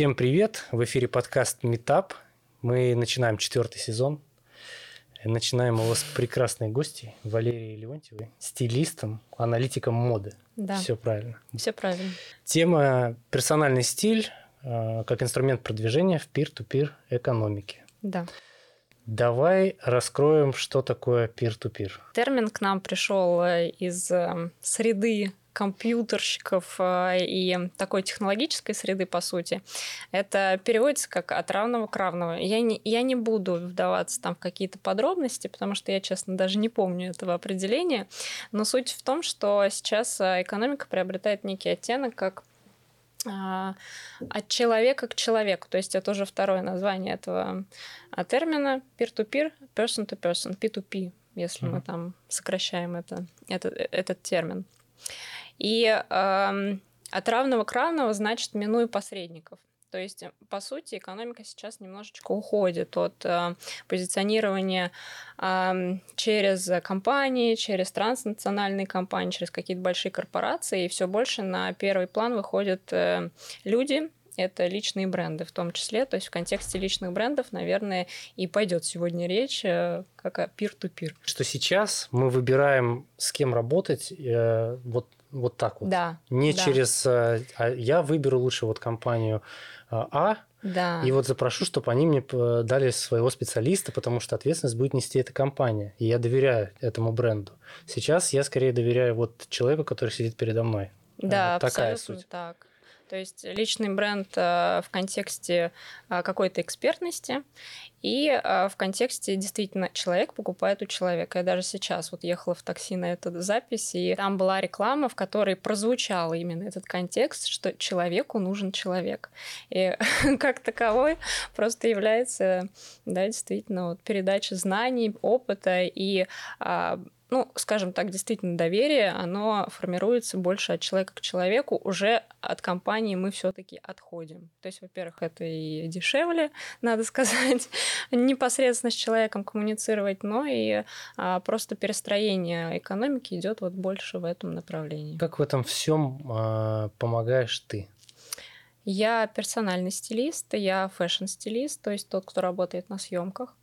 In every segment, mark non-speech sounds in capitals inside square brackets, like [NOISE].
Всем привет! В эфире подкаст Meetup. Мы начинаем четвертый сезон. Начинаем его с прекрасной гости Валерии Леонтьевой, стилистом, аналитиком моды. Да. Все правильно. Все правильно. Тема персональный стиль э, как инструмент продвижения в пир-ту-пир экономике. Да. Давай раскроем, что такое пир-ту-пир. Термин к нам пришел э, из э, среды компьютерщиков э, и такой технологической среды, по сути, это переводится как от равного к равному. Я не, я не буду вдаваться там в какие-то подробности, потому что я, честно, даже не помню этого определения, но суть в том, что сейчас э, экономика приобретает некий оттенок как а, от человека к человеку. То есть это уже второе название этого термина peer-to-peer, person-to-person, P2P, если mm-hmm. мы там сокращаем это, этот, этот термин. И э, от равного к равному значит минуя посредников. То есть, по сути, экономика сейчас немножечко уходит от э, позиционирования э, через компании, через транснациональные компании, через какие-то большие корпорации, и все больше на первый план выходят э, люди, это личные бренды в том числе. То есть в контексте личных брендов, наверное, и пойдет сегодня речь э, как о пир-ту-пир. Что сейчас мы выбираем, с кем работать, э, вот вот так вот. Да. Не да. через... Э, а я выберу лучше вот компанию А, да. И вот запрошу, чтобы они мне дали своего специалиста, потому что ответственность будет нести эта компания. И я доверяю этому бренду. Сейчас я скорее доверяю вот человеку, который сидит передо мной. Да, вот такая абсолютно суть. так. То есть личный бренд э, в контексте э, какой-то экспертности и э, в контексте действительно человек покупает у человека. Я даже сейчас вот ехала в такси на эту запись, и там была реклама, в которой прозвучал именно этот контекст, что человеку нужен человек. И [LAUGHS] как таковой просто является, да, действительно, вот передача знаний, опыта и а, ну, скажем так, действительно доверие, оно формируется больше от человека к человеку, уже от компании мы все-таки отходим. То есть, во-первых, это и дешевле, [LAUGHS] надо сказать, [LAUGHS] непосредственно с человеком коммуницировать, но и а, просто перестроение экономики идет вот больше в этом направлении. Как в этом всем а, помогаешь ты? Я персональный стилист, я фэшн-стилист, то есть тот, кто работает на съемках.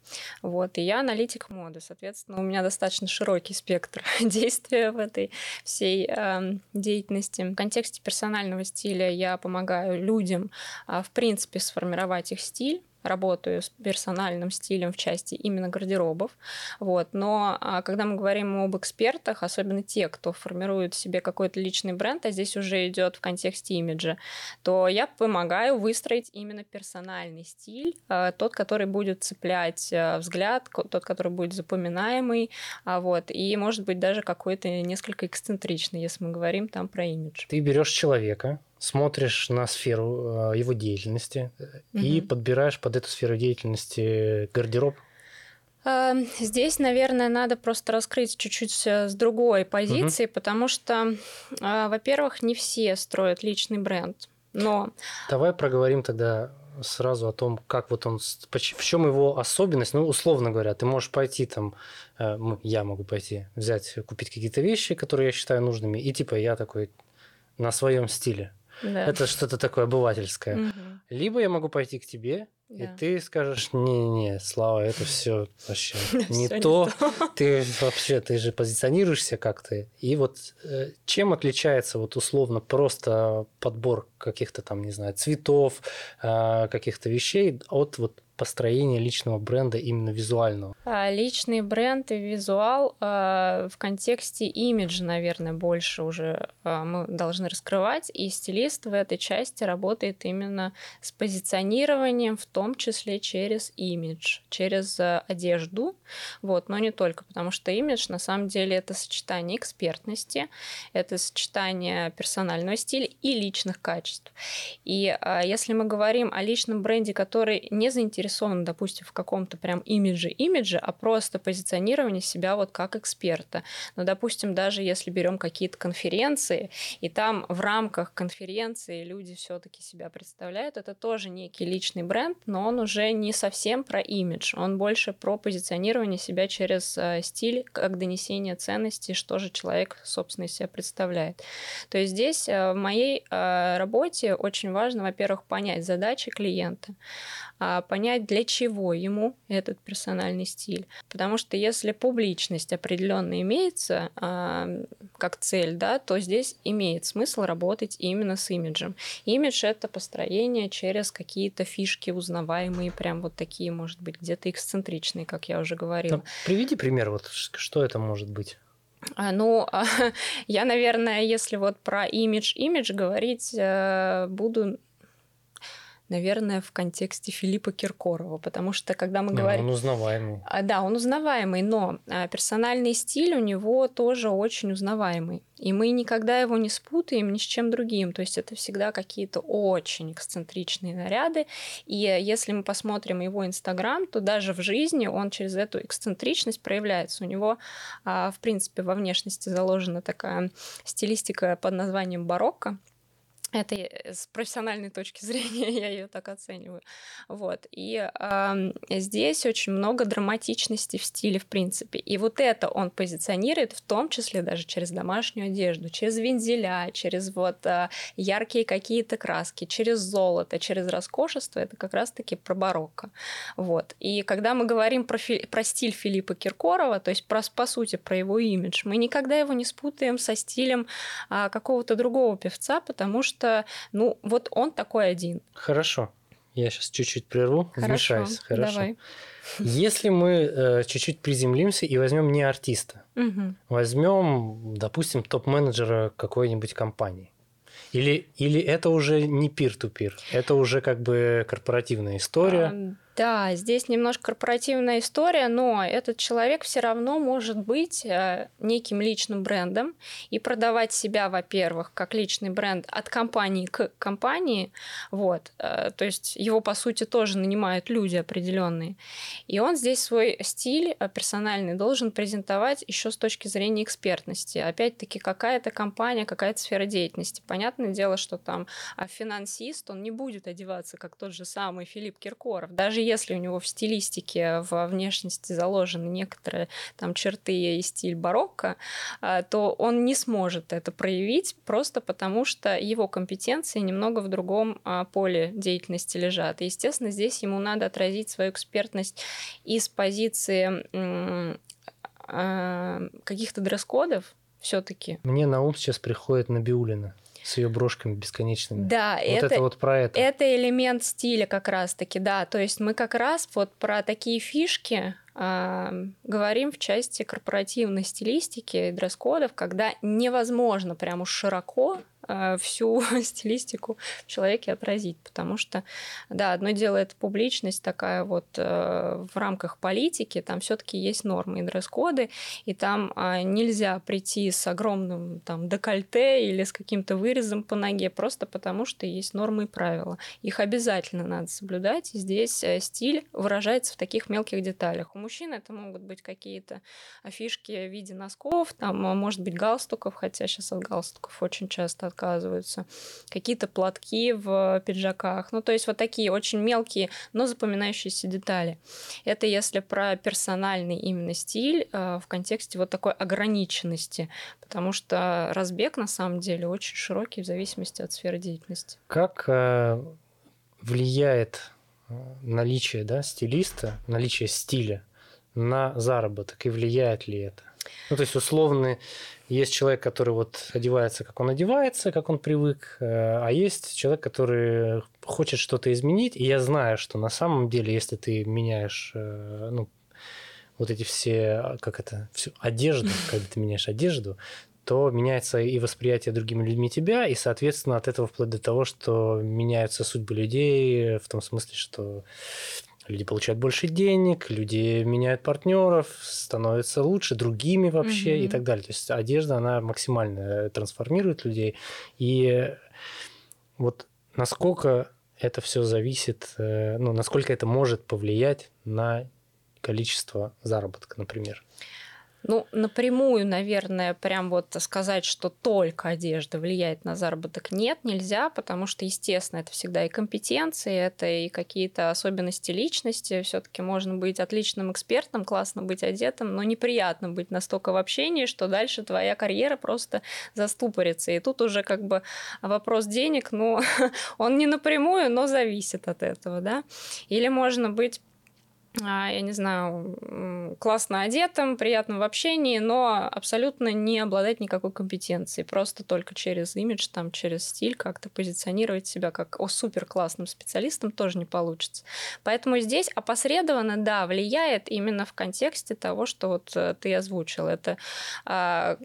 Вот, и я аналитик моды. Соответственно, у меня достаточно широкий спектр [LAUGHS] действия в этой всей э, деятельности. В контексте персонального стиля я помогаю людям, э, в принципе, сформировать их стиль работаю с персональным стилем в части именно гардеробов. Вот. Но а, когда мы говорим об экспертах, особенно те, кто формирует себе какой-то личный бренд, а здесь уже идет в контексте имиджа, то я помогаю выстроить именно персональный стиль, а, тот, который будет цеплять а, взгляд, тот, который будет запоминаемый, вот, и может быть даже какой-то несколько эксцентричный, если мы говорим там про имидж. Ты берешь человека, смотришь на сферу э, его деятельности угу. и подбираешь под эту сферу деятельности гардероб? Эм, здесь, наверное, надо просто раскрыть чуть-чуть с другой позиции, угу. потому что, э, во-первых, не все строят личный бренд. Но... Давай проговорим тогда сразу о том, как вот он, в чем его особенность. Ну, условно говоря, ты можешь пойти там, э, я могу пойти взять, купить какие-то вещи, которые я считаю нужными, и типа я такой на своем стиле. Да. Это что-то такое обывательское. Угу. Либо я могу пойти к тебе, да. и ты скажешь, не-не, Слава, это все вообще [LAUGHS] не то. Ты вообще, ты же позиционируешься как-то. И вот э, чем отличается вот условно просто подбор каких-то там, не знаю, цветов, э, каких-то вещей от вот построения личного бренда именно визуального? А, личный бренд и визуал а, в контексте имиджа, наверное, больше уже а, мы должны раскрывать. И стилист в этой части работает именно с позиционированием, в том числе через имидж, через одежду. Вот, но не только, потому что имидж на самом деле это сочетание экспертности, это сочетание персонального стиля и личных качеств. И если мы говорим о личном бренде, который не заинтересован заинтересованы, допустим, в каком-то прям имидже-имидже, а просто позиционирование себя вот как эксперта. Но, допустим, даже если берем какие-то конференции, и там в рамках конференции люди все-таки себя представляют, это тоже некий личный бренд, но он уже не совсем про имидж, он больше про позиционирование себя через э, стиль, как донесение ценностей, что же человек, собственно, из себя представляет. То есть здесь э, в моей э, работе очень важно, во-первых, понять задачи клиента, а, понять, для чего ему этот персональный стиль. Потому что если публичность определенно имеется а, как цель, да, то здесь имеет смысл работать именно с имиджем. Имидж — это построение через какие-то фишки узнаваемые, прям вот такие, может быть, где-то эксцентричные, как я уже говорила. Ну, приведи пример, вот что это может быть. А, ну, [LAUGHS] я, наверное, если вот про имидж-имидж говорить, э, буду наверное, в контексте Филиппа Киркорова, потому что когда мы не, говорим... Он узнаваемый. А, да, он узнаваемый, но а, персональный стиль у него тоже очень узнаваемый. И мы никогда его не спутаем ни с чем другим. То есть это всегда какие-то очень эксцентричные наряды. И если мы посмотрим его Инстаграм, то даже в жизни он через эту эксцентричность проявляется. У него, а, в принципе, во внешности заложена такая стилистика под названием барокко это с профессиональной точки [LAUGHS] зрения я ее так оцениваю. Вот. И э, здесь очень много драматичности в стиле, в принципе. И вот это он позиционирует, в том числе даже через домашнюю одежду, через вензеля, через вот э, яркие какие-то краски, через золото, через роскошество. Это как раз-таки про барокко. Вот. И когда мы говорим про, фи- про стиль Филиппа Киркорова, то есть про, по сути про его имидж, мы никогда его не спутаем со стилем э, какого-то другого певца, потому что что, ну, вот он такой один. Хорошо. Я сейчас чуть-чуть прерву, Хорошо, вмешаюсь. Хорошо. Давай. [LAUGHS] Если мы э, чуть-чуть приземлимся и возьмем не артиста, угу. возьмем, допустим, топ-менеджера какой-нибудь компании. Или, или это уже не пир-ту-пир, это уже как бы корпоративная история. А, да, здесь немножко корпоративная история, но этот человек все равно может быть э, неким личным брендом и продавать себя, во-первых, как личный бренд от компании к компании. Вот. Э, то есть его, по сути, тоже нанимают люди определенные. И он здесь свой стиль э, персональный должен презентовать еще с точки зрения экспертности. Опять-таки, какая-то компания, какая-то сфера деятельности. Понятное дело, что там а финансист, он не будет одеваться, как тот же самый Филипп Киркоров. Даже если у него в стилистике, во внешности заложены некоторые там черты и стиль барокко, а, то он не сможет это проявить просто потому, что его компетенции немного в другом а, поле деятельности лежат. И, естественно, здесь ему надо отразить свою экспертность из позиции а, каких-то дресс-кодов все-таки. Мне на ум сейчас приходит Набиулина с ее брошками бесконечными. Да, вот это, это вот про это. Это элемент стиля как раз-таки, да. То есть мы как раз вот про такие фишки э, говорим в части корпоративной стилистики и дресс-кодов, когда невозможно прям уж широко всю [LAUGHS] стилистику в человеке отразить, потому что, да, одно дело это публичность такая вот э, в рамках политики, там все-таки есть нормы и дресс-коды, и там а, нельзя прийти с огромным там декольте или с каким-то вырезом по ноге, просто потому что есть нормы и правила. Их обязательно надо соблюдать, и здесь э, стиль выражается в таких мелких деталях. У мужчин это могут быть какие-то фишки в виде носков, там, может быть, галстуков, хотя сейчас от галстуков очень часто отказываются, какие-то платки в пиджаках. Ну, то есть вот такие очень мелкие, но запоминающиеся детали. Это если про персональный именно стиль э, в контексте вот такой ограниченности, потому что разбег на самом деле очень широкий в зависимости от сферы деятельности. Как э, влияет э, наличие да, стилиста, наличие стиля на заработок и влияет ли это? Ну, то есть, условно, есть человек, который вот одевается, как он одевается, как он привык, э, а есть человек, который хочет что-то изменить, и я знаю, что на самом деле, если ты меняешь, э, ну, вот эти все, как это, всю одежду, [LAUGHS] когда ты меняешь одежду, то меняется и восприятие другими людьми тебя, и, соответственно, от этого вплоть до того, что меняются судьбы людей, в том смысле, что люди получают больше денег, люди меняют партнеров, становятся лучше, другими вообще угу. и так далее. То есть одежда, она максимально трансформирует людей. И вот насколько это все зависит, э, ну, насколько это может повлиять на количество заработка, например? Ну, напрямую, наверное, прям вот сказать, что только одежда влияет на заработок, нет, нельзя, потому что, естественно, это всегда и компетенции, это и какие-то особенности личности. все таки можно быть отличным экспертом, классно быть одетым, но неприятно быть настолько в общении, что дальше твоя карьера просто заступорится. И тут уже как бы вопрос денег, ну, [LAUGHS] он не напрямую, но зависит от этого, да. Или можно быть я не знаю, классно одетым, приятным в общении, но абсолютно не обладать никакой компетенцией. Просто только через имидж, там, через стиль как-то позиционировать себя как о супер классным специалистом тоже не получится. Поэтому здесь опосредованно, да, влияет именно в контексте того, что вот э, ты озвучил. Это а,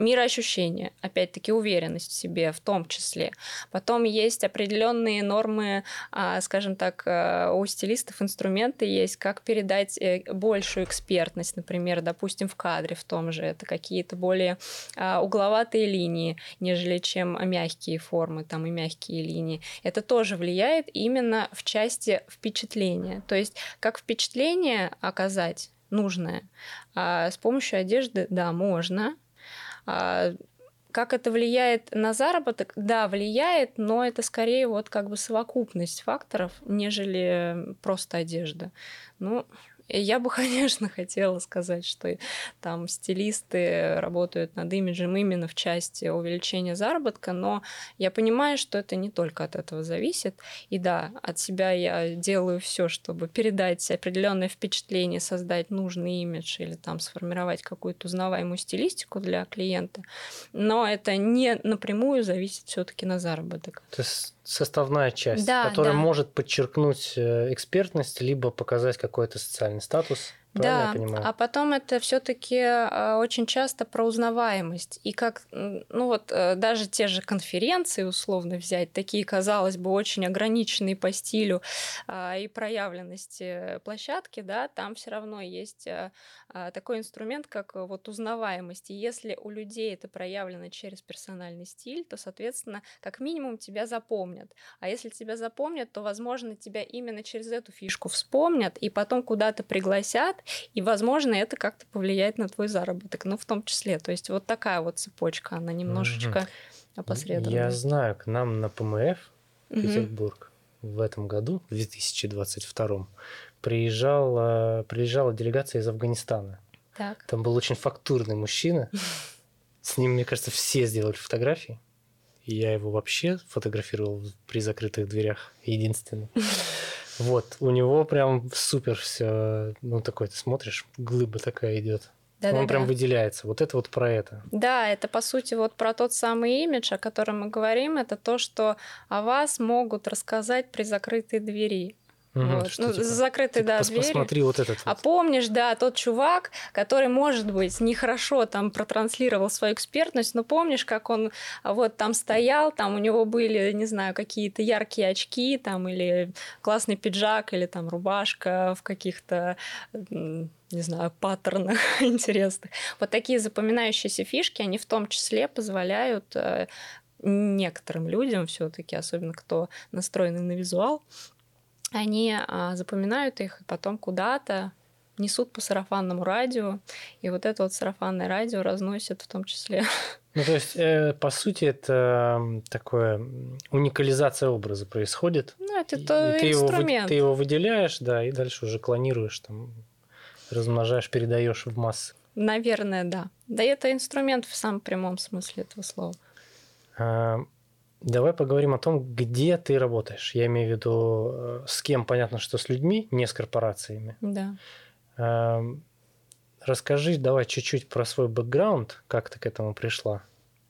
мироощущение, опять-таки уверенность в себе в том числе. Потом есть определенные нормы, а, скажем так, э, у стилистов инструменты есть, как передать э, большую экспертность, например, допустим, в кадре в том же. Это какие-то более а, угловатые линии, нежели чем мягкие формы там и мягкие линии. Это тоже влияет именно в части впечатления. То есть как впечатление оказать нужное. А с помощью одежды, да, можно, как это влияет на заработок? Да, влияет, но это скорее вот как бы совокупность факторов, нежели просто одежда. Ну, я бы, [LAUGHS] конечно, хотела сказать, что там стилисты работают над имиджем именно в части увеличения заработка, но я понимаю, что это не только от этого зависит. И да, от себя я делаю все, чтобы передать определенное впечатление, создать нужный имидж или там сформировать какую-то узнаваемую стилистику для клиента. Но это не напрямую зависит все-таки на заработок. То есть составная часть, да, которая да. может подчеркнуть э, экспертность, либо показать какой-то социальный статус. Правильно да, я понимаю? а потом это все-таки а, очень часто про узнаваемость. И как, ну вот, э, даже те же конференции, условно взять, такие, казалось бы, очень ограниченные по стилю а, и проявленности площадки, да, там все равно есть а, такой инструмент, как вот узнаваемость. И если у людей это проявлено через персональный стиль, то, соответственно, как минимум тебя запомнят. А если тебя запомнят, то, возможно, тебя именно через эту фишку вспомнят и потом куда-то пригласят, и, возможно, это как-то повлияет на твой заработок, ну, в том числе. То есть вот такая вот цепочка, она немножечко угу. опосредована. Я знаю, к нам на ПМФ угу. Петербург в этом году, в 2022, приезжала, приезжала делегация из Афганистана. Так. Там был очень фактурный мужчина. С ним, мне кажется, все сделали фотографии. Я его вообще фотографировал при закрытых дверях единственный. Вот, у него прям супер все, ну такой, ты смотришь, глыба такая идет. Да, Он да, прям да. выделяется. Вот это вот про это. Да, это по сути вот про тот самый имидж, о котором мы говорим. Это то, что о вас могут рассказать при закрытой двери. Угу, вот. ну, типа, закрытые, типа, да, двери. Посмотри вот этот. А помнишь, да, тот чувак, который, может быть, нехорошо там протранслировал свою экспертность, но помнишь, как он вот там стоял, там у него были, не знаю, какие-то яркие очки, там или классный пиджак, или там рубашка в каких-то не знаю, паттернах [LAUGHS] интересных. Вот такие запоминающиеся фишки, они в том числе позволяют э, некоторым людям все-таки, особенно кто настроен на визуал, они а, запоминают их и потом куда-то несут по сарафанному радио, и вот это вот сарафанное радио разносят в том числе. [LAUGHS] Ну, то есть, э, по сути, это такое уникализация образа происходит. Ну, это то ты инструмент. Его, ты его выделяешь, да, и дальше уже клонируешь, там, размножаешь, передаешь в массы. Наверное, да. Да, это инструмент в самом прямом смысле этого слова. А, Давай поговорим о том, где ты работаешь. Я имею в виду, э, с кем, понятно, что с людьми, не с корпорациями. Да. Эм, расскажи, давай чуть-чуть про свой бэкграунд, как ты к этому пришла.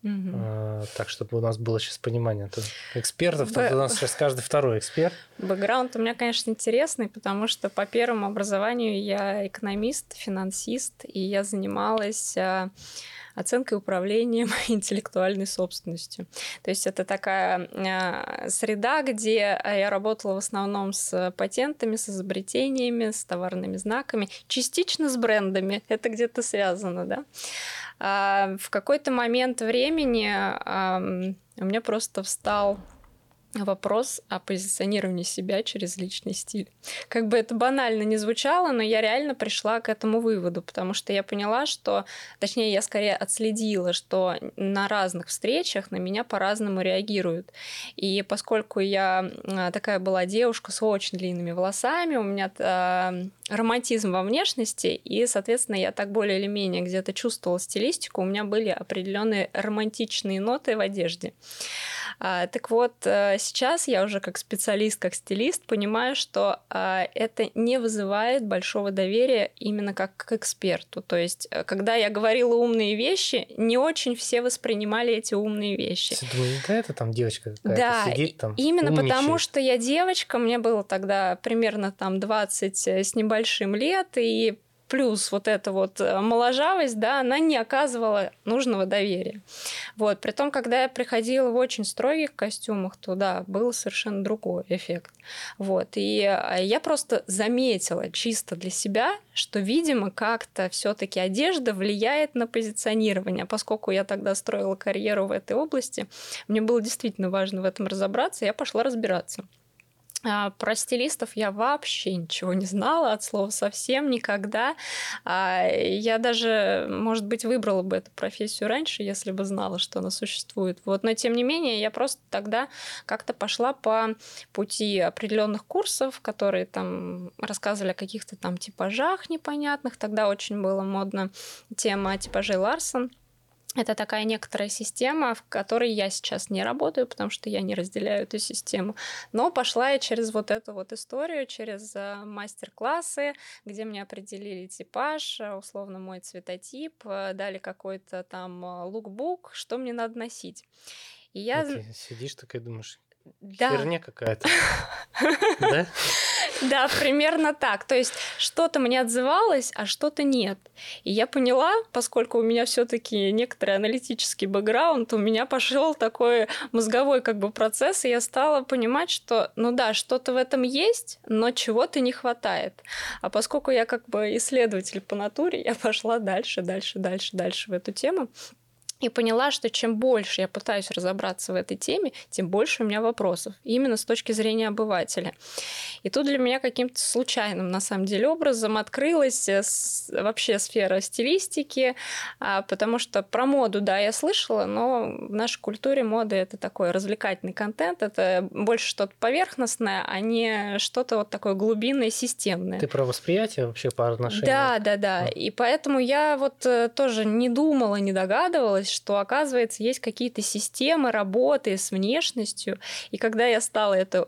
Угу. Так, чтобы у нас было сейчас понимание. Тут экспертов, Б... тут у нас сейчас каждый второй эксперт. Бэкграунд у меня, конечно, интересный, потому что по первому образованию я экономист, финансист, и я занималась а, оценкой управлением [LAUGHS] интеллектуальной собственностью. То есть это такая а, среда, где я работала в основном с патентами, с изобретениями, с товарными знаками, частично с брендами. Это где-то связано, да. А в какой-то момент времени у меня просто встал вопрос о позиционировании себя через личный стиль. Как бы это банально не звучало, но я реально пришла к этому выводу, потому что я поняла, что, точнее, я скорее отследила, что на разных встречах на меня по-разному реагируют. И поскольку я а, такая была девушка с очень длинными волосами, у меня а, романтизм во внешности, и, соответственно, я так более или менее где-то чувствовала стилистику, у меня были определенные романтичные ноты в одежде. А, так вот, э, сейчас я уже как специалист, как стилист понимаю, что а, это не вызывает большого доверия именно как к эксперту. То есть, э, когда я говорила умные вещи, не очень все воспринимали эти умные вещи. Думаешь, да, это там девочка какая-то да, сидит там, именно умничает. потому, что я девочка, мне было тогда примерно там 20 с небольшим лет, и плюс вот эта вот э, моложавость, да, она не оказывала нужного доверия. Вот. При том, когда я приходила в очень строгих костюмах, то да, был совершенно другой эффект. Вот. И а, я просто заметила чисто для себя, что, видимо, как-то все таки одежда влияет на позиционирование. Поскольку я тогда строила карьеру в этой области, мне было действительно важно в этом разобраться, я пошла разбираться. А, про стилистов я вообще ничего не знала от слова совсем никогда. А, я даже, может быть, выбрала бы эту профессию раньше, если бы знала, что она существует. Вот, но тем не менее, я просто тогда как-то пошла по пути определенных курсов, которые там рассказывали о каких-то там типажах непонятных. Тогда очень было модно тема типажей Ларсон. Это такая некоторая система, в которой я сейчас не работаю, потому что я не разделяю эту систему. Но пошла я через вот эту вот историю, через э, мастер-классы, где мне определили типаж, э, условно мой цветотип, э, дали какой-то там лукбук, что мне надо носить. И я... И сидишь такая думаешь, да. херня какая-то. [LAUGHS] Да? Да, примерно так. То есть что-то мне отзывалось, а что-то нет. И я поняла, поскольку у меня все-таки некоторый аналитический бэкграунд, у меня пошел такой мозговой как бы процесс, и я стала понимать, что, ну да, что-то в этом есть, но чего-то не хватает. А поскольку я как бы исследователь по натуре, я пошла дальше, дальше, дальше, дальше в эту тему и поняла, что чем больше я пытаюсь разобраться в этой теме, тем больше у меня вопросов, именно с точки зрения обывателя. И тут для меня каким-то случайным, на самом деле, образом открылась э, вообще сфера стилистики, а, потому что про моду, да, я слышала, но в нашей культуре мода — это такой развлекательный контент, это больше что-то поверхностное, а не что-то вот такое глубинное, системное. Ты про восприятие вообще по отношению? Да, да, да. И поэтому я вот э, тоже не думала, не догадывалась, что, оказывается, есть какие-то системы работы с внешностью. И когда я стала это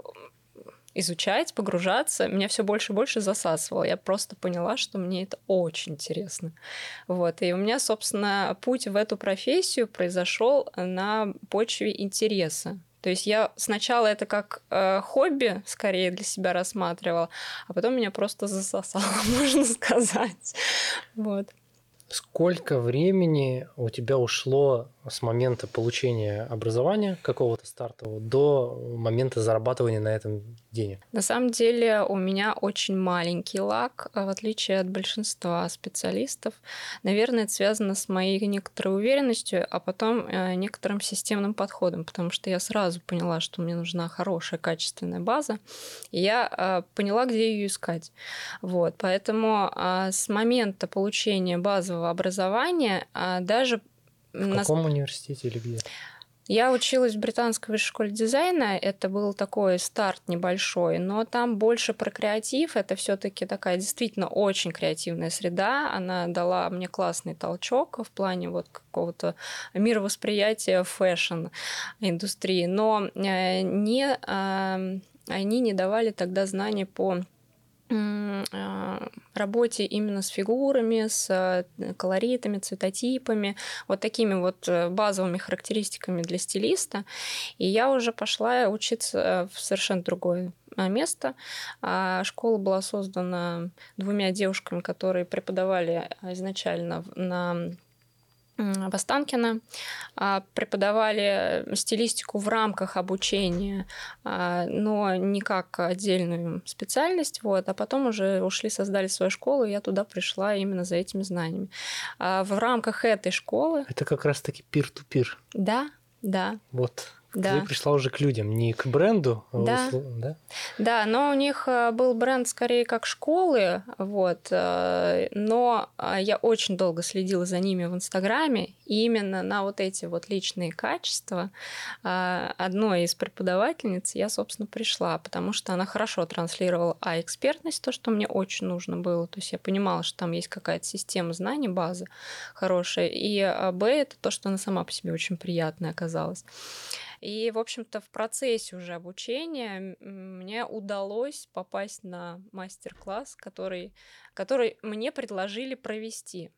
изучать, погружаться, меня все больше и больше засасывало. Я просто поняла, что мне это очень интересно. Вот. И у меня, собственно, путь в эту профессию произошел на почве интереса. То есть я сначала это как э, хобби скорее для себя рассматривала, а потом меня просто засосало, [LAUGHS] можно сказать. Вот. Сколько времени у тебя ушло с момента получения образования какого-то стартового до момента зарабатывания на этом денег? На самом деле у меня очень маленький лак, в отличие от большинства специалистов. Наверное, это связано с моей некоторой уверенностью, а потом э, некоторым системным подходом, потому что я сразу поняла, что мне нужна хорошая, качественная база, и я э, поняла, где ее искать. Вот, поэтому э, с момента получения базового образования даже в каком университете или где? Я училась в британской высшей школе дизайна. Это был такой старт небольшой, но там больше про креатив. Это все-таки такая действительно очень креативная среда. Она дала мне классный толчок в плане вот какого-то мировосприятия фэшн-индустрии. Но э, не, они не давали тогда знаний по работе именно с фигурами, с э, колоритами, цветотипами, вот такими вот э, базовыми характеристиками для стилиста. И я уже пошла учиться в совершенно другое а, место. А, школа была создана двумя девушками, которые преподавали изначально на в Останкино, а, преподавали стилистику в рамках обучения, а, но не как отдельную специальность, вот, а потом уже ушли, создали свою школу, и я туда пришла именно за этими знаниями. А в рамках этой школы... Это как раз-таки пир-ту-пир. Да, да. Вот Да. Ты пришла уже к людям, не к бренду. а Да. услов- да? Да, но у них э, был бренд скорее как школы, вот, э, но э, я очень долго следила за ними в Инстаграме, и именно на вот эти вот личные качества одной из преподавательниц я, собственно, пришла, потому что она хорошо транслировала, а, экспертность, то, что мне очень нужно было, то есть я понимала, что там есть какая-то система знаний, база хорошая, и б, это то, что она сама по себе очень приятная оказалась. И, в общем-то, в процессе уже обучения мне удалось попасть на мастер-класс, который, который мне предложили провести.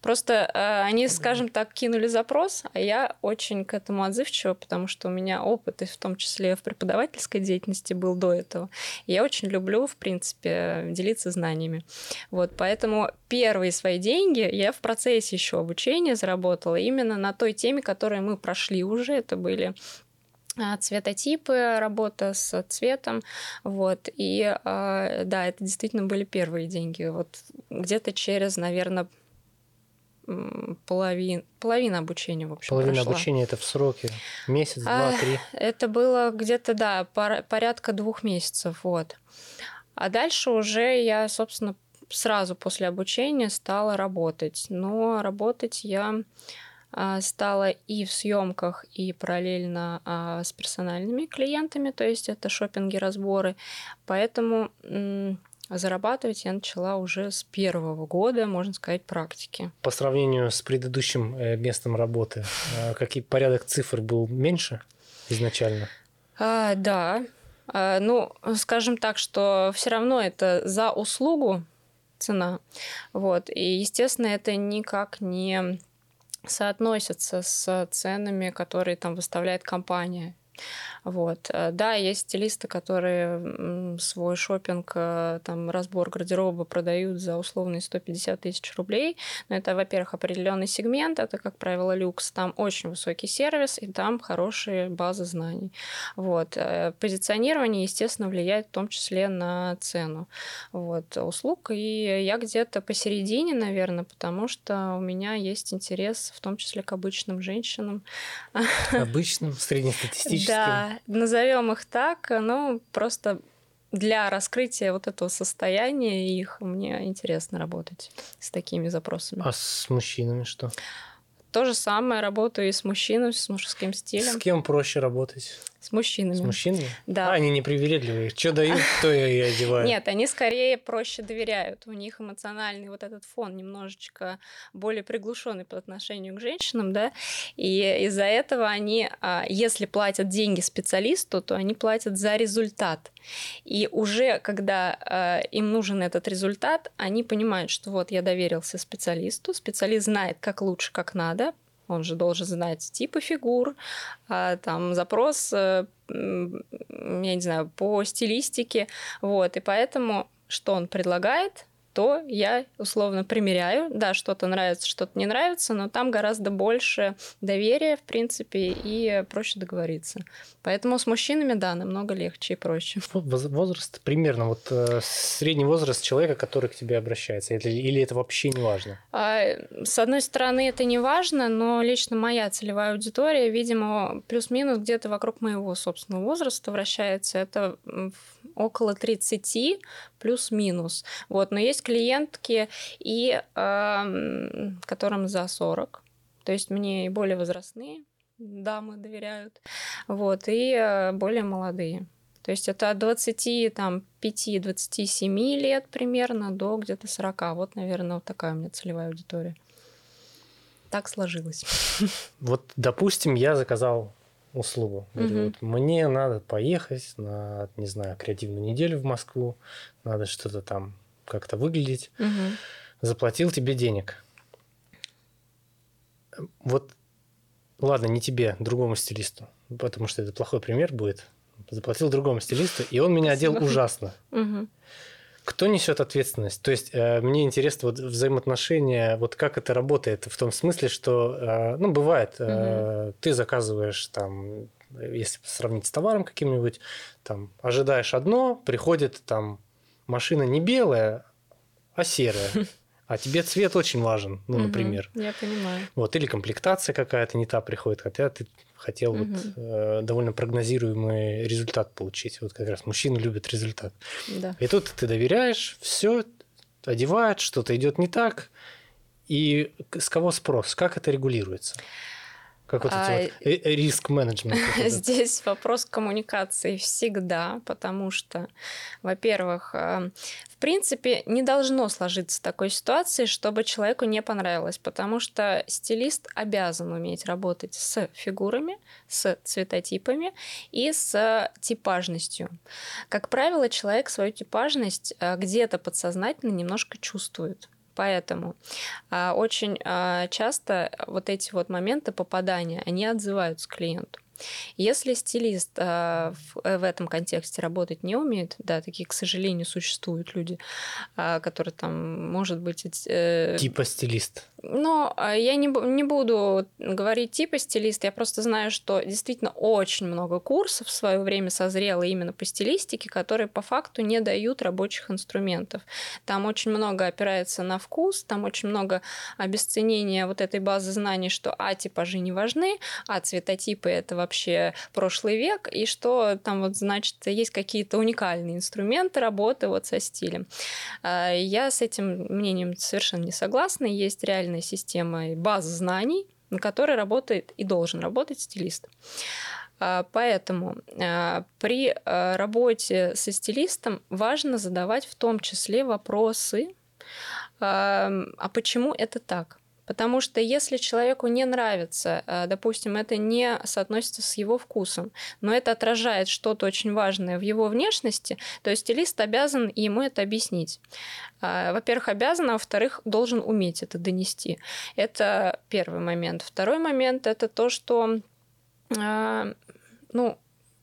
Просто э, они, скажем так, кинули запрос, а я очень к этому отзывчива, потому что у меня опыт, и в том числе в преподавательской деятельности был до этого. И я очень люблю, в принципе, делиться знаниями. Вот, поэтому первые свои деньги я в процессе еще обучения заработала именно на той теме, которую мы прошли уже. Это были а, цветотипы, работа с цветом, вот, и а, да, это действительно были первые деньги, вот где-то через, наверное, половин, половина обучения, в общем, Половина прошла. обучения это в сроке. Месяц, два, А, три. Это было где-то, да, пор- порядка двух месяцев, вот. А дальше уже я, собственно, сразу после обучения стала работать. Но работать я а, стала и в съемках, и параллельно а, с персональными клиентами, то есть это шопинги, разборы. Поэтому м, зарабатывать я начала уже с первого года, можно сказать, практики. По сравнению с предыдущим э, местом работы, э, какие порядок цифр был меньше изначально? А, да. А, ну, скажем так, что все равно это за услугу цена. Вот. И, естественно, это никак не соотносится с ценами, которые там выставляет компания. Вот. Э, Да, есть стилисты, которые свой шопинг, э, там, разбор гардероба продают за условные 150 тысяч рублей. Но это, во-первых, определенный сегмент, это, как правило, люкс. Там очень высокий сервис, и там хорошие базы знаний. Вот. Э, Позиционирование, естественно, влияет в том числе на цену вот, услуг. И я где-то посередине, наверное, потому что у меня есть интерес в том числе к обычным женщинам, Обычным, среднестатистическим? Да, назовем их так, ну, просто для раскрытия вот этого состояния их мне интересно работать с такими запросами. А с мужчинами что? То же самое работаю и с мужчинами, с мужским С стилем, кем проще работать? С мужчинами. С мужчинами? Да. А, они непривередливые. Что дают, [LAUGHS] то я и одеваю. Нет, они скорее проще доверяют. У них эмоциональный вот этот фон немножечко более приглушенный по отношению к женщинам, да, и из-за этого они, а, если платят деньги специалисту, то они платят за результат. И уже когда а, им нужен этот результат, они понимают, что вот я доверился специалисту, специалист знает, как лучше, как надо, он же должен знать типы фигур, а, там запрос, э, я не знаю, по стилистике, вот, и поэтому что он предлагает, то я условно примеряю, да, что-то нравится, что-то не нравится, но там гораздо больше доверия, в принципе, и проще договориться. Поэтому с мужчинами, да, намного легче и проще. Воз- Возраст примерно, вот э, средний возраст человека, который к тебе обращается, или, или это вообще не важно? А, С одной стороны, это не важно, но лично моя целевая аудитория, видимо, плюс-минус где-то вокруг моего собственного возраста вращается. Это около 30 плюс-минус. Вот. Но есть клиентки, и, ам, которым за 40. То есть мне и более возрастные дамы доверяют, вот, и э, более молодые. То есть это от 25-27 лет примерно до где-то 40. Вот, наверное, вот такая у меня целевая аудитория. Так сложилось. [LAUGHS] Вот, допустим, я заказал услугу. Говорю, Мгм. вот мне надо поехать на, не знаю, креативную неделю в Москву, надо что-то там как-то выглядеть. Мгм. Заплатил тебе денег. Вот, ладно, не тебе, другому стилисту, потому что это плохой пример будет. Заплатил другому стилисту, и он меня одел ужасно. Мгм. Кто несет ответственность? То есть э, мне интересно вот взаимоотношения, вот как это работает в том смысле, что, э, ну, бывает, э, ты заказываешь там, если сравнить с товаром каким-нибудь, там, ожидаешь одно, приходит там машина не белая, а серая. [LAUGHS] А тебе цвет очень важен, ну, например. Угу, я понимаю. Вот, или комплектация какая-то не та приходит, хотя ты хотел угу. вот э, довольно прогнозируемый результат получить. Вот как раз мужчины любят результат. Да. И тут ты доверяешь, все, одевает, что-то идет не так. И с кого спрос? Как это регулируется? Как вот а, эти вот э, э, риск-менеджмент? [LAUGHS] Здесь вопрос коммуникации всегда, потому что, во-первых, э, принципе, не должно сложиться такой ситуации, чтобы человеку не понравилось, потому что стилист обязан уметь работать с фигурами, с цветотипами и с типажностью. Как правило, человек свою типажность где-то подсознательно немножко чувствует. Поэтому а, очень а, часто вот эти вот моменты попадания, они отзываются клиенту. Если стилист э, в, в этом контексте работать не умеет, да, такие, к сожалению, существуют люди, э, которые там, может быть... Э, типа стилист. Но я не, не буду говорить типа стилист, я просто знаю, что действительно очень много курсов в свое время созрело именно по стилистике, которые по факту не дают рабочих инструментов. Там очень много опирается на вкус, там очень много обесценения вот этой базы знаний, что а типажи не важны, а цветотипы это вообще прошлый век, и что там вот, значит, есть какие-то уникальные инструменты работы вот со стилем. А, я с этим мнением совершенно не согласна. Есть реальная система баз знаний, на которой работает и должен работать стилист. А, поэтому а, при работе со стилистом важно задавать в том числе вопросы, а почему это так? Потому что если человеку не нравится, э, допустим, это не соотносится с его вкусом, но это отражает что-то очень важное в его внешности, то стилист обязан ему это объяснить. Э, во-первых, обязан, а во-вторых, должен уметь это донести. Это первый момент. Второй момент это то, что э, ну,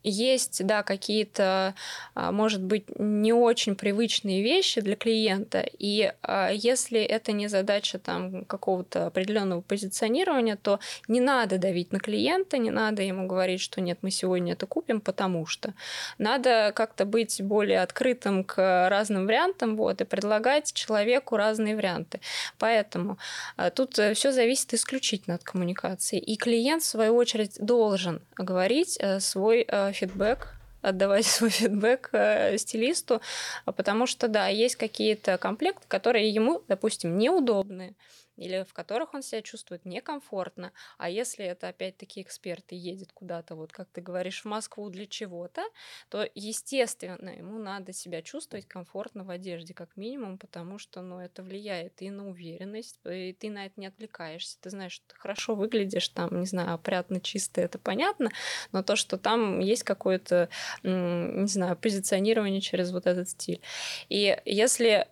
есть, да, какие-то, а, может быть, не очень привычные вещи для клиента, и а, если это не задача там какого-то определенного позиционирования, то не надо давить на клиента, не надо ему говорить, что нет, мы сегодня это купим, потому что. Надо как-то быть более открытым к разным вариантам, вот, и предлагать человеку разные варианты. Поэтому а, тут э, все зависит исключительно от коммуникации. И клиент, в свою очередь, должен говорить э, свой э, фидбэк, отдавать [LAUGHS] свой фидбэк э, стилисту, потому что, да, есть какие-то комплекты, которые ему, допустим, неудобны, или в которых он себя чувствует некомфортно. А если это опять-таки эксперт и едет куда-то, вот как ты говоришь, в Москву для чего-то, то, естественно, ему надо себя чувствовать комфортно в одежде, как минимум, потому что ну, это влияет и на уверенность, и ты на это не отвлекаешься. Ты знаешь, что ты хорошо выглядишь, там, не знаю, опрятно, чисто, это понятно, но то, что там есть какое-то, не знаю, позиционирование через вот этот стиль. И если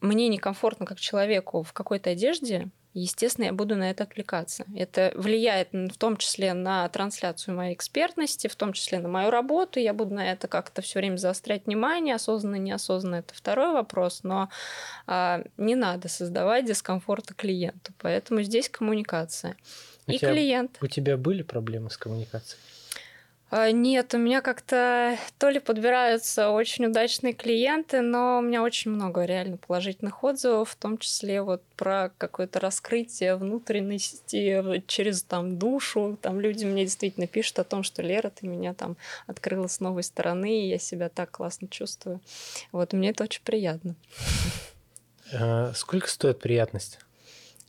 мне некомфортно как человеку в какой-то одежде, естественно, я буду на это отвлекаться. Это влияет в том числе на трансляцию моей экспертности, в том числе на мою работу. Я буду на это как-то все время заострять внимание, осознанно, неосознанно. Это второй вопрос, но а, не надо создавать дискомфорта клиенту. Поэтому здесь коммуникация. У И тебя, клиент. У тебя были проблемы с коммуникацией? А, нет, у меня как-то то ли подбираются очень удачные клиенты, но у меня очень много реально положительных отзывов, в том числе вот про какое-то раскрытие внутренности через там душу. Там люди мне действительно пишут о том, что Лера, ты меня там открыла с новой стороны, и я себя так классно чувствую. Вот, мне это очень приятно. А сколько стоит приятность?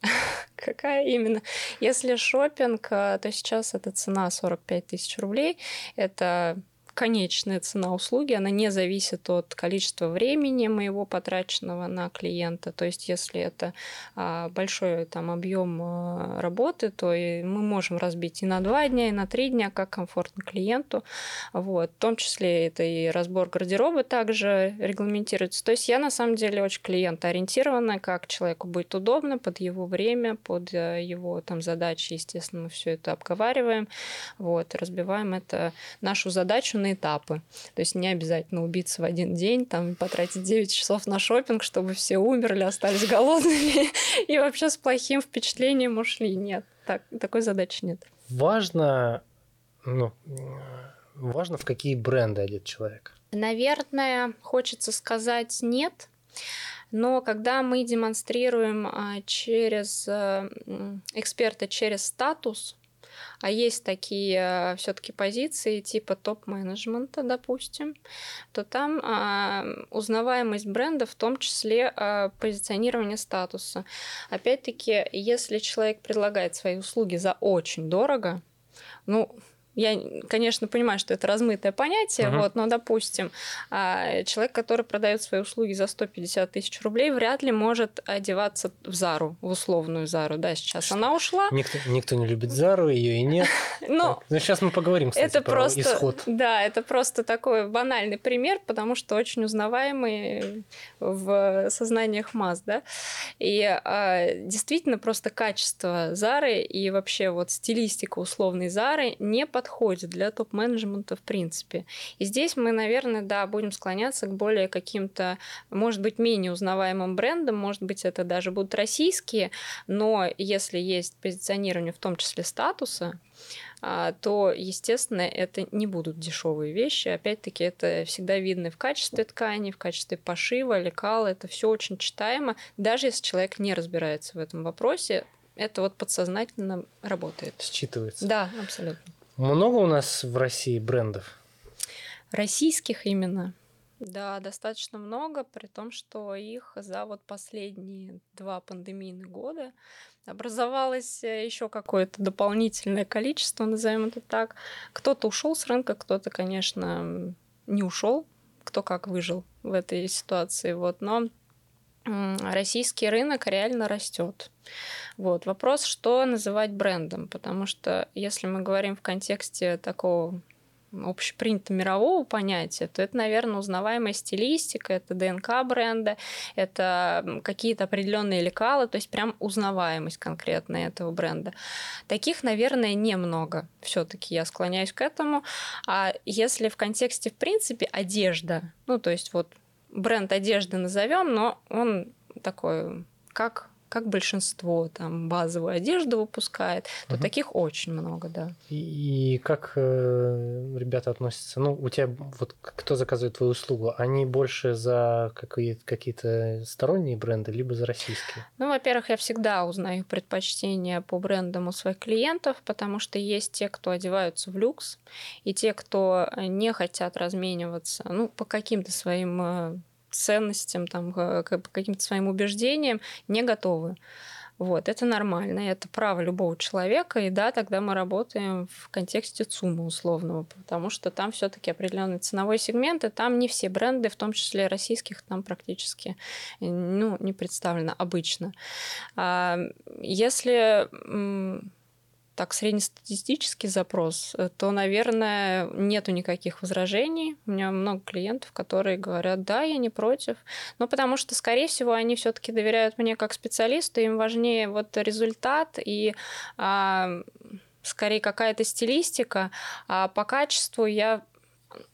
[LAUGHS] Какая именно? Если шопинг, э, то сейчас эта цена 45 тысяч рублей. Это конечная цена услуги, она не зависит от количества времени моего потраченного на клиента. То есть, если это а, большой там, объем а, работы, то и мы можем разбить и на два дня, и на три дня, как комфортно клиенту. Вот. В том числе это и разбор гардероба также регламентируется. То есть я на самом деле очень клиентоориентированная, как человеку будет удобно под его время, под э, его там, задачи, естественно, мы все это обговариваем, вот, разбиваем это нашу задачу на этапы. То есть не обязательно убиться в один день, там, потратить 9 часов на шопинг, чтобы все умерли, остались голодными [LAUGHS] и вообще с плохим впечатлением ушли. Нет, так, такой задачи нет. Важно, ну, важно, в какие бренды одет человек. Наверное, хочется сказать нет, Но когда мы демонстрируем а, через э, эксперта через статус, а есть такие э, все-таки позиции типа топ-менеджмента, допустим, то там а, узнаваемость бренда, в том числе а, позиционирование статуса. Опять-таки, если человек предлагает свои услуги за очень дорого, ну, я, конечно, понимаю, что это размытое понятие, uh-huh. вот, но, допустим, а, человек, который продает свои услуги за 150 тысяч рублей, вряд ли может одеваться в Зару, в условную Зару, да, сейчас что? она ушла. Никто, никто не любит Зару, ее и нет. Но [LAUGHS] ну, сейчас мы поговорим, кстати, это про просто, исход. Да, это просто такой банальный пример, потому что очень узнаваемый в сознаниях масс, да, и а, действительно просто качество Зары и вообще вот стилистика условной Зары не подходит подходит для топ-менеджмента в принципе. И здесь мы, наверное, да, будем склоняться к более каким-то, может быть, менее узнаваемым брендам, может быть, это даже будут российские, но если есть позиционирование в том числе статуса, а, то, естественно, это не будут дешевые вещи. Опять-таки, это всегда видно в качестве ткани, в качестве пошива, лекала. Это все очень читаемо. Даже если человек не разбирается в этом вопросе, это вот подсознательно работает. Считывается. Да, абсолютно. Много у нас в России брендов? Российских именно. Да, достаточно много, при том, что их за вот последние два пандемийных года образовалось э, еще какое-то дополнительное количество, назовем это так. Кто-то ушел с рынка, кто-то, конечно, не ушел, кто как выжил в этой ситуации. Вот. Но российский рынок реально растет. Вот. Вопрос, что называть брендом, потому что если мы говорим в контексте такого общепринятого мирового понятия, то это, наверное, узнаваемая стилистика, это ДНК бренда, это какие-то определенные лекалы, то есть прям узнаваемость конкретно этого бренда. Таких, наверное, немного. Все-таки я склоняюсь к этому. А если в контексте, в принципе, одежда, ну, то есть вот бренд одежды назовем, но он такой, как как большинство там базовую одежду выпускает, то угу. таких очень много, да. И, и как э, ребята относятся? Ну, у тебя вот кто заказывает твою услугу? Они больше за какие- какие-то сторонние бренды, либо за российские? Ну, во-первых, я всегда узнаю предпочтения по брендам у своих клиентов, потому что есть те, кто одеваются в люкс, и те, кто не хотят размениваться, ну, по каким-то своим э, ценностям, там, к каким-то своим убеждениям не готовы. Вот, это нормально, это право любого человека, и да, тогда мы работаем в контексте ЦУМа условного, потому что там все таки определенный ценовой сегмент, и там не все бренды, в том числе российских, там практически ну, не представлено обычно. А если так среднестатистический запрос, э, то, наверное, нету никаких возражений. У меня много клиентов, которые говорят, да, я не против. Но потому что, скорее всего, они все-таки доверяют мне как специалисту, им важнее вот результат и а, скорее какая-то стилистика, а по качеству я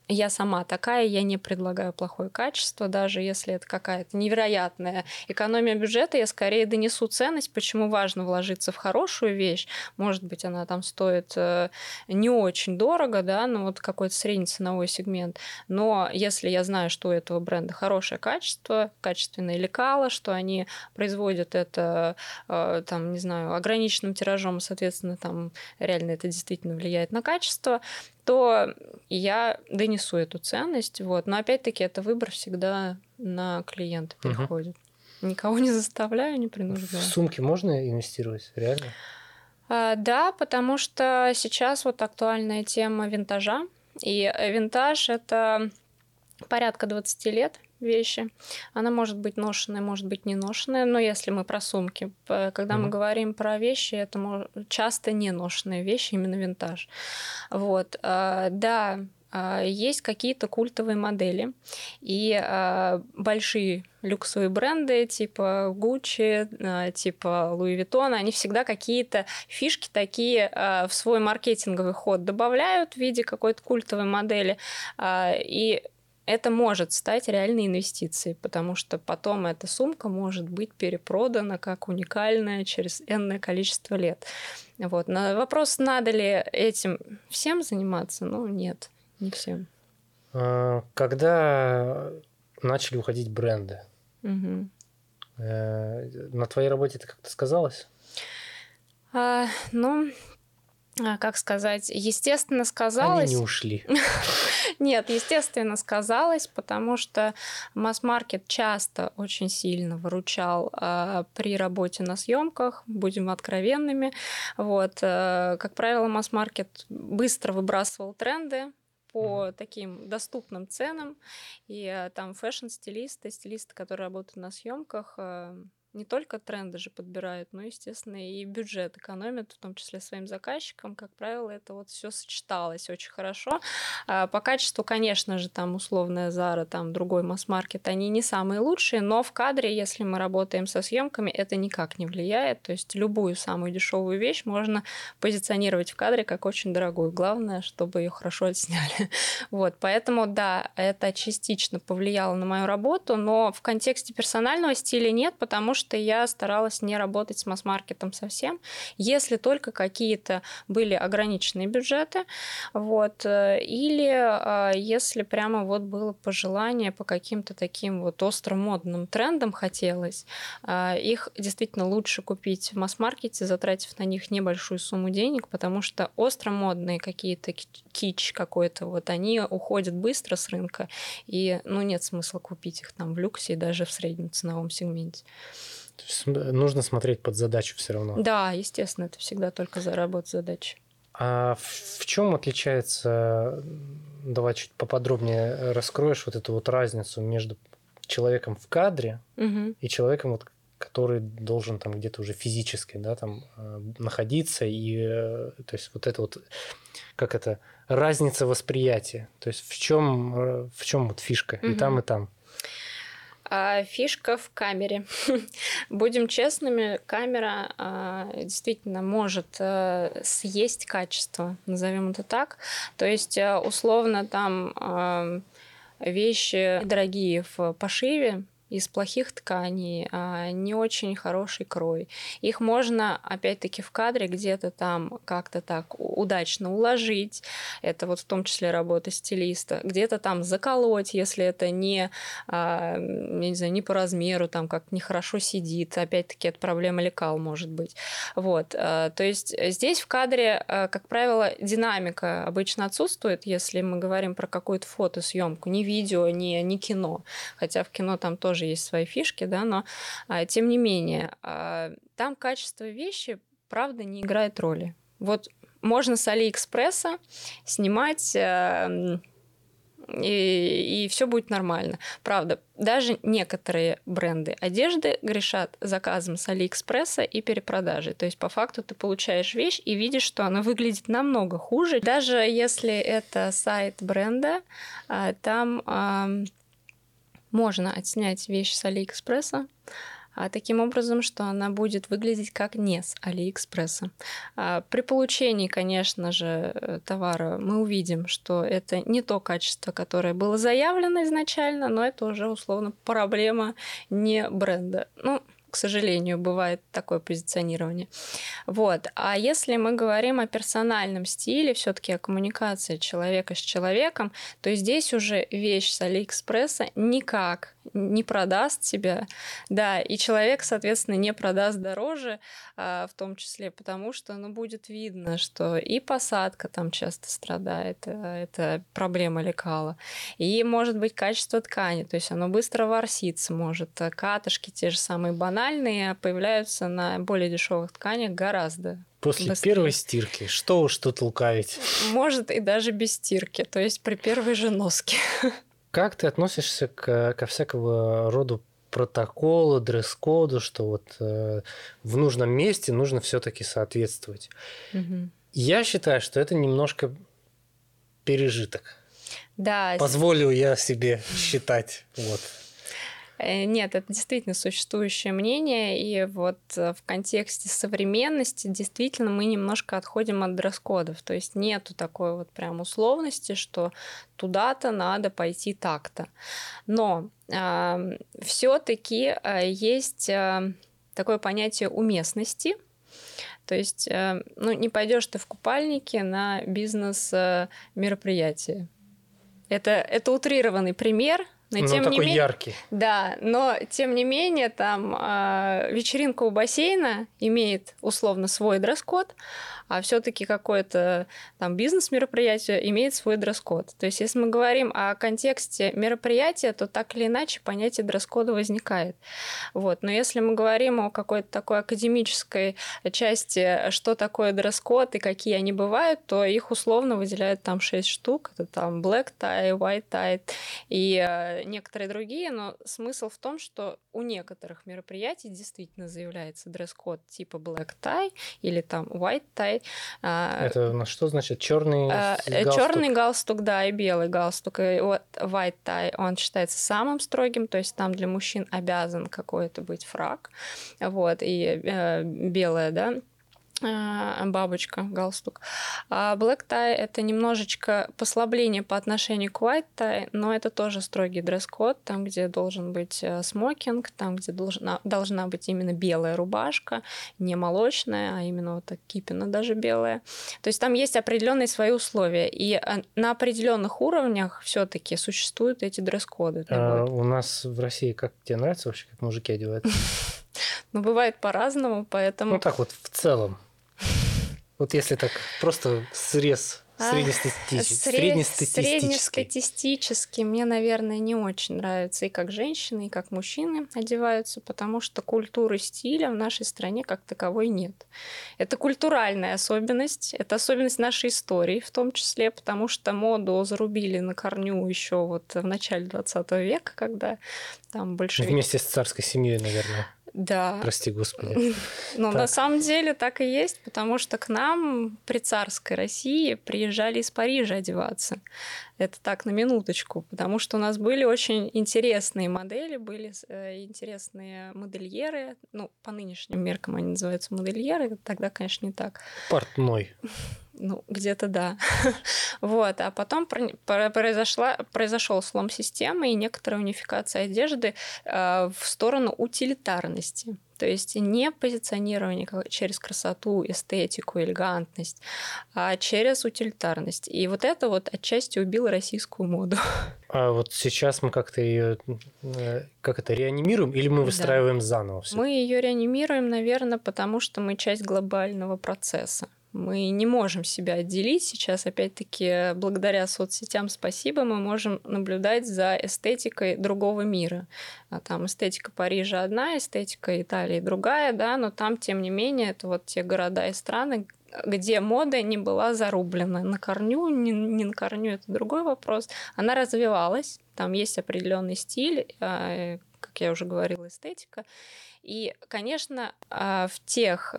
я сама такая, я не предлагаю плохое качество, даже если это какая-то невероятная экономия бюджета, я скорее донесу ценность, почему важно вложиться в хорошую вещь. Может быть, она там стоит э, не очень дорого, да, ну вот какой-то средний ценовой сегмент. Но если я знаю, что у этого бренда хорошее качество, качественные лекала, что они производят это, э, там, не знаю, ограниченным тиражом, соответственно, там реально это действительно влияет на качество, то я донесу эту ценность. Вот. Но опять-таки это выбор всегда на клиента переходит. Угу. Никого не заставляю, не принуждаю. В сумки можно инвестировать, реально? А, да, потому что сейчас вот актуальная тема винтажа. И винтаж это порядка 20 лет вещи. Она может быть ношенная, может быть не ношенная, но если мы про сумки, когда mm-hmm. мы говорим про вещи, это часто не ношенные вещи, именно винтаж. Вот, а, да, а, есть какие-то культовые модели и а, большие люксовые бренды типа Gucci, типа Louis Vuitton, они всегда какие-то фишки такие в свой маркетинговый ход добавляют в виде какой-то культовой модели. И это может стать реальной инвестицией, потому что потом эта сумка может быть перепродана как уникальная через энное количество лет. Вот. На вопрос, надо ли этим всем заниматься, ну, нет, не всем. А, когда начали уходить бренды, угу. На твоей работе это как-то сказалось? А, ну, как сказать, естественно сказалось. Они не ушли. [LAUGHS] Нет, естественно сказалось, потому что масс-маркет часто очень сильно выручал э, при работе на съемках, будем откровенными. Вот, э, как правило, масс-маркет быстро выбрасывал тренды, по таким доступным ценам. И там фэшн-стилисты, стилисты, которые работают на съемках, не только тренды же подбирают, но, естественно, и бюджет экономят, в том числе своим заказчикам. Как правило, это вот все сочеталось очень хорошо. А, по качеству, конечно же, там условная Зара, там другой масс-маркет, они не самые лучшие, но в кадре, если мы работаем со съемками, это никак не влияет. То есть любую самую дешевую вещь можно позиционировать в кадре как очень дорогую. Главное, чтобы ее хорошо [LAUGHS] отсняли. Вот, поэтому, да, это частично повлияло на мою работу, но в контексте персонального стиля нет, потому что что я старалась не работать с масс-маркетом совсем, если только какие-то были ограниченные бюджеты, вот, э, или а, если прямо вот было пожелание по каким-то таким вот остро модным трендам хотелось, а, их действительно лучше купить в масс-маркете, затратив на них небольшую сумму денег, потому что остро модные какие-то кич какой-то, вот они уходят быстро с рынка, и ну, нет смысла купить их там в люксе и даже в среднем ценовом сегменте. Нужно смотреть под задачу все равно. Да, естественно, это всегда только за работу задачи. А в чем отличается, давай чуть поподробнее раскроешь вот эту вот разницу между человеком в кадре угу. и человеком, вот, который должен там где-то уже физически да, там, э, находиться, и э, то есть вот это вот, как это, разница восприятия, то есть в чем, э, в чем вот фишка угу. и там, и там. А фишка в камере. [LAUGHS] Будем честными, камера а, действительно может а, съесть качество, назовем это так. То есть, а, условно, там вещи дорогие в пошиве, из плохих тканей, а, не очень хороший крой. Их можно, опять-таки, в кадре где-то там как-то так удачно уложить. Это вот в том числе работа стилиста. Где-то там заколоть, если это не, а, не знаю, не по размеру, там как нехорошо сидит. Опять-таки, это проблема лекал может быть. Вот. А, то есть здесь в кадре, как правило, динамика обычно отсутствует, если мы говорим про какую-то фотосъемку, не видео, не, не кино. Хотя в кино там тоже тоже есть свои фишки, да, но а, тем не менее, а, там качество вещи, правда, не играет роли. Вот можно с Алиэкспресса снимать э, и, и все будет нормально. Правда, даже некоторые бренды одежды грешат заказом с Алиэкспресса и перепродажей. То есть, по факту, ты получаешь вещь и видишь, что она выглядит намного хуже. Даже если это сайт бренда, а, там можно отснять вещь с Алиэкспресса, а, таким образом, что она будет выглядеть как не с Алиэкспресса. А, при получении, конечно же, товара мы увидим, что это не то качество, которое было заявлено изначально, но это уже условно проблема не бренда. Ну, к сожалению, бывает такое позиционирование. Вот. А если мы говорим о персональном стиле, все-таки о коммуникации человека с человеком, то здесь уже вещь с Алиэкспресса никак не продаст себя, да, и человек, соответственно, не продаст дороже, а, в том числе, потому что, ну, будет видно, что и посадка там часто страдает, э, это проблема лекала, и, может быть, качество ткани, то есть оно быстро ворсится, может, э, катышки те же самые банальные появляются на более дешевых тканях гораздо После быстрее. первой стирки, что уж тут лукавить. Может, и даже без стирки, то есть при первой же носке. Как ты относишься к, ко всякого роду протоколу, дресс-коду, что вот э, в нужном месте нужно все-таки соответствовать? Угу. Я считаю, что это немножко пережиток. Да. Позволю я себе считать. Вот. Э, нет, это действительно существующее мнение, и вот э, в контексте современности действительно мы немножко отходим от дресс-кодов, то есть нету такой вот прям условности, что туда-то надо пойти так-то. Но э, все-таки есть э, такое понятие уместности, то есть, ну, не пойдешь ты в купальнике на бизнес-мероприятие. Это, это утрированный пример, Но ну, тем такой не менее, яркий. Да, но тем не менее, там э, вечеринка у бассейна имеет условно свой дресс-код, а все-таки какое-то там бизнес-мероприятие имеет свой дресс-код. То есть, если мы говорим о контексте мероприятия, то так или иначе понятие дресс-кода возникает. Вот. Но если мы говорим о какой-то такой академической части, что такое дресс-код и какие они бывают, то их условно выделяют там шесть штук. Это там black tie, white tie и э, некоторые другие. Но смысл в том, что у некоторых мероприятий действительно заявляется дресс-код типа black tie или там white tie, а, Это что значит? Черный а, галстук? Черный галстук, да, и белый галстук. И вот white tie, он считается самым строгим, то есть там для мужчин обязан какой-то быть фраг. Вот, и э, белая, да, бабочка, галстук. А black tie — это немножечко послабление по отношению к white tie, но это тоже строгий дресс-код, там, где должен быть э, смокинг, там, где должна, должна быть именно белая рубашка, не молочная, а именно вот так кипина даже белая. То есть там есть определенные свои условия, и э, на определенных уровнях все таки существуют эти дресс-коды. А у нас в России как тебе нравится вообще, как мужики одеваются? [LAUGHS] Ну, бывает по-разному, поэтому... Ну, так вот, в целом. Вот если так просто срез среднестатистический. Среднестатистический. Среднестатистический мне, наверное, не очень нравится и как женщины, и как мужчины одеваются, потому что культуры стиля в нашей стране как таковой нет. Это культуральная особенность, это особенность нашей истории в том числе, потому что моду зарубили на корню еще вот в начале 20 века, когда там больше... Вместе с царской семьей, наверное. Да. Прости, Господи. [LAUGHS] Но на самом деле так и есть, потому что к нам при царской России приезжали из Парижа одеваться. Это так на минуточку, потому что у нас были очень интересные модели, были э, интересные модельеры. Ну, по нынешним меркам они называются модельеры, тогда, конечно, не так. Портной. [LAUGHS] Ну, где-то да. [LAUGHS] вот. А потом произошла, произошел слом системы и некоторая унификация одежды э, в сторону утилитарности. То есть не позиционирование через красоту, эстетику, элегантность, а через утилитарность. И вот это вот отчасти убило российскую моду. [LAUGHS] А вот сейчас мы как-то ее э, как это реанимируем или мы выстраиваем да. заново? Все? Мы ее реанимируем, наверное, потому что мы часть глобального процесса. Мы не можем себя отделить. Сейчас, опять-таки, благодаря соцсетям спасибо, мы можем наблюдать за эстетикой другого мира. А там эстетика Парижа одна, эстетика Италии другая, да, но там, тем не менее, это вот те города и страны, где мода не была зарублена на корню, не, не на корню, это другой вопрос. Она развивалась, там есть определенный стиль, а, как я уже говорила, эстетика. И, конечно, а, в тех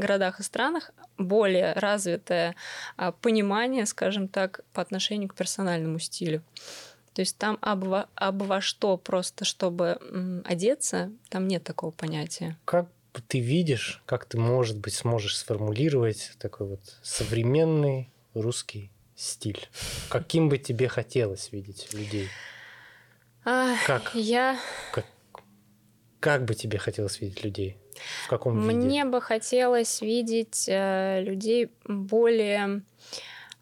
городах и странах более развитое а, понимание, скажем так, по отношению к персональному стилю. То есть там об, во, об во что просто, чтобы одеться, там нет такого понятия. Как ты видишь, как ты, может быть, сможешь сформулировать такой вот современный русский стиль? Каким бы тебе хотелось видеть людей? А, как? Я... Как, как бы тебе хотелось видеть людей? В каком виде? Мне бы хотелось видеть э, людей более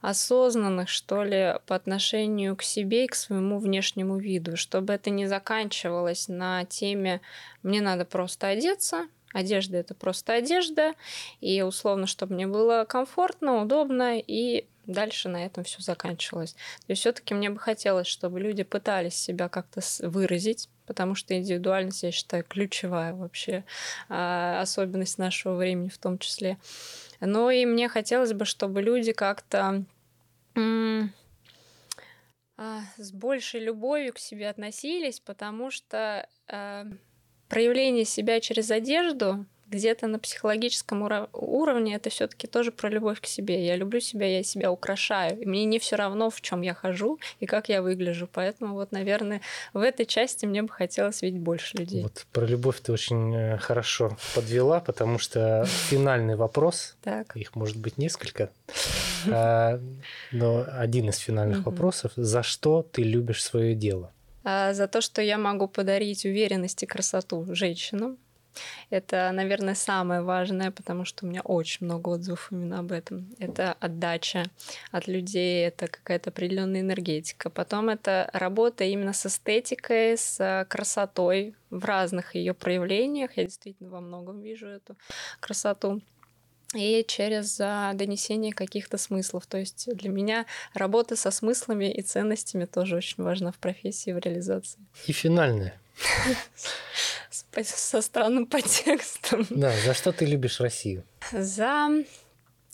осознанных, что ли, по отношению к себе и к своему внешнему виду, чтобы это не заканчивалось на теме «мне надо просто одеться», Одежда это просто одежда, и условно, чтобы мне было комфортно, удобно, и дальше на этом все заканчивалось. То есть все-таки мне бы хотелось, чтобы люди пытались себя как-то выразить, потому что индивидуальность, я считаю, ключевая вообще а, особенность нашего времени в том числе. Но и мне хотелось бы, чтобы люди как-то а, с большей любовью к себе относились, потому что а, проявление себя через одежду где-то на психологическом ура- уровне это все-таки тоже про любовь к себе. Я люблю себя, я себя украшаю. И мне не все равно, в чем я хожу и как я выгляжу. Поэтому вот, наверное, в этой части мне бы хотелось видеть больше людей. Вот про любовь ты очень э, хорошо подвела, потому что финальный вопрос, так. их может быть несколько, а, но один из финальных вопросов: за что ты любишь свое дело? А, за то, что я могу подарить уверенность и красоту женщинам, Это, наверное, самое важное, потому что у меня очень много отзывов именно об этом. Это отдача от людей, это какая-то определенная энергетика. Потом это работа именно с эстетикой, с красотой в разных ее проявлениях. Я действительно во многом вижу эту красоту и через донесение каких-то смыслов. То есть для меня работа со смыслами и ценностями тоже очень важна в профессии, в реализации. И финальное. [LAUGHS] Со странным подтекстом. Да, за что ты любишь Россию? За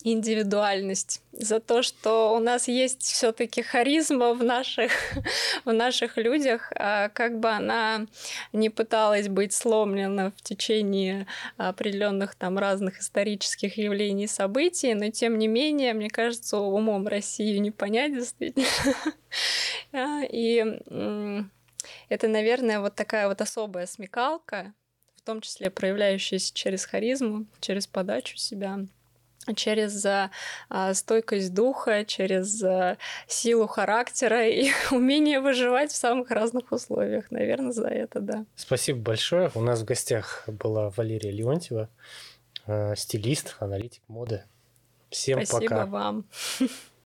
индивидуальность, за то, что у нас есть все-таки харизма в наших, [LAUGHS] в наших людях, а как бы она не пыталась быть сломлена в течение определенных там разных исторических явлений и событий, но тем не менее, мне кажется, умом Россию не понять действительно. [LAUGHS] А, и это, наверное, вот такая вот особая смекалка, в том числе проявляющаяся через харизму, через подачу себя через а, стойкость духа, через а, силу характера и [LAUGHS] умение выживать в самых разных условиях. Наверное, за это, да. Спасибо большое. У нас в гостях была Валерия Леонтьева, а, стилист, аналитик моды. Всем Спасибо пока. вам. [LAUGHS]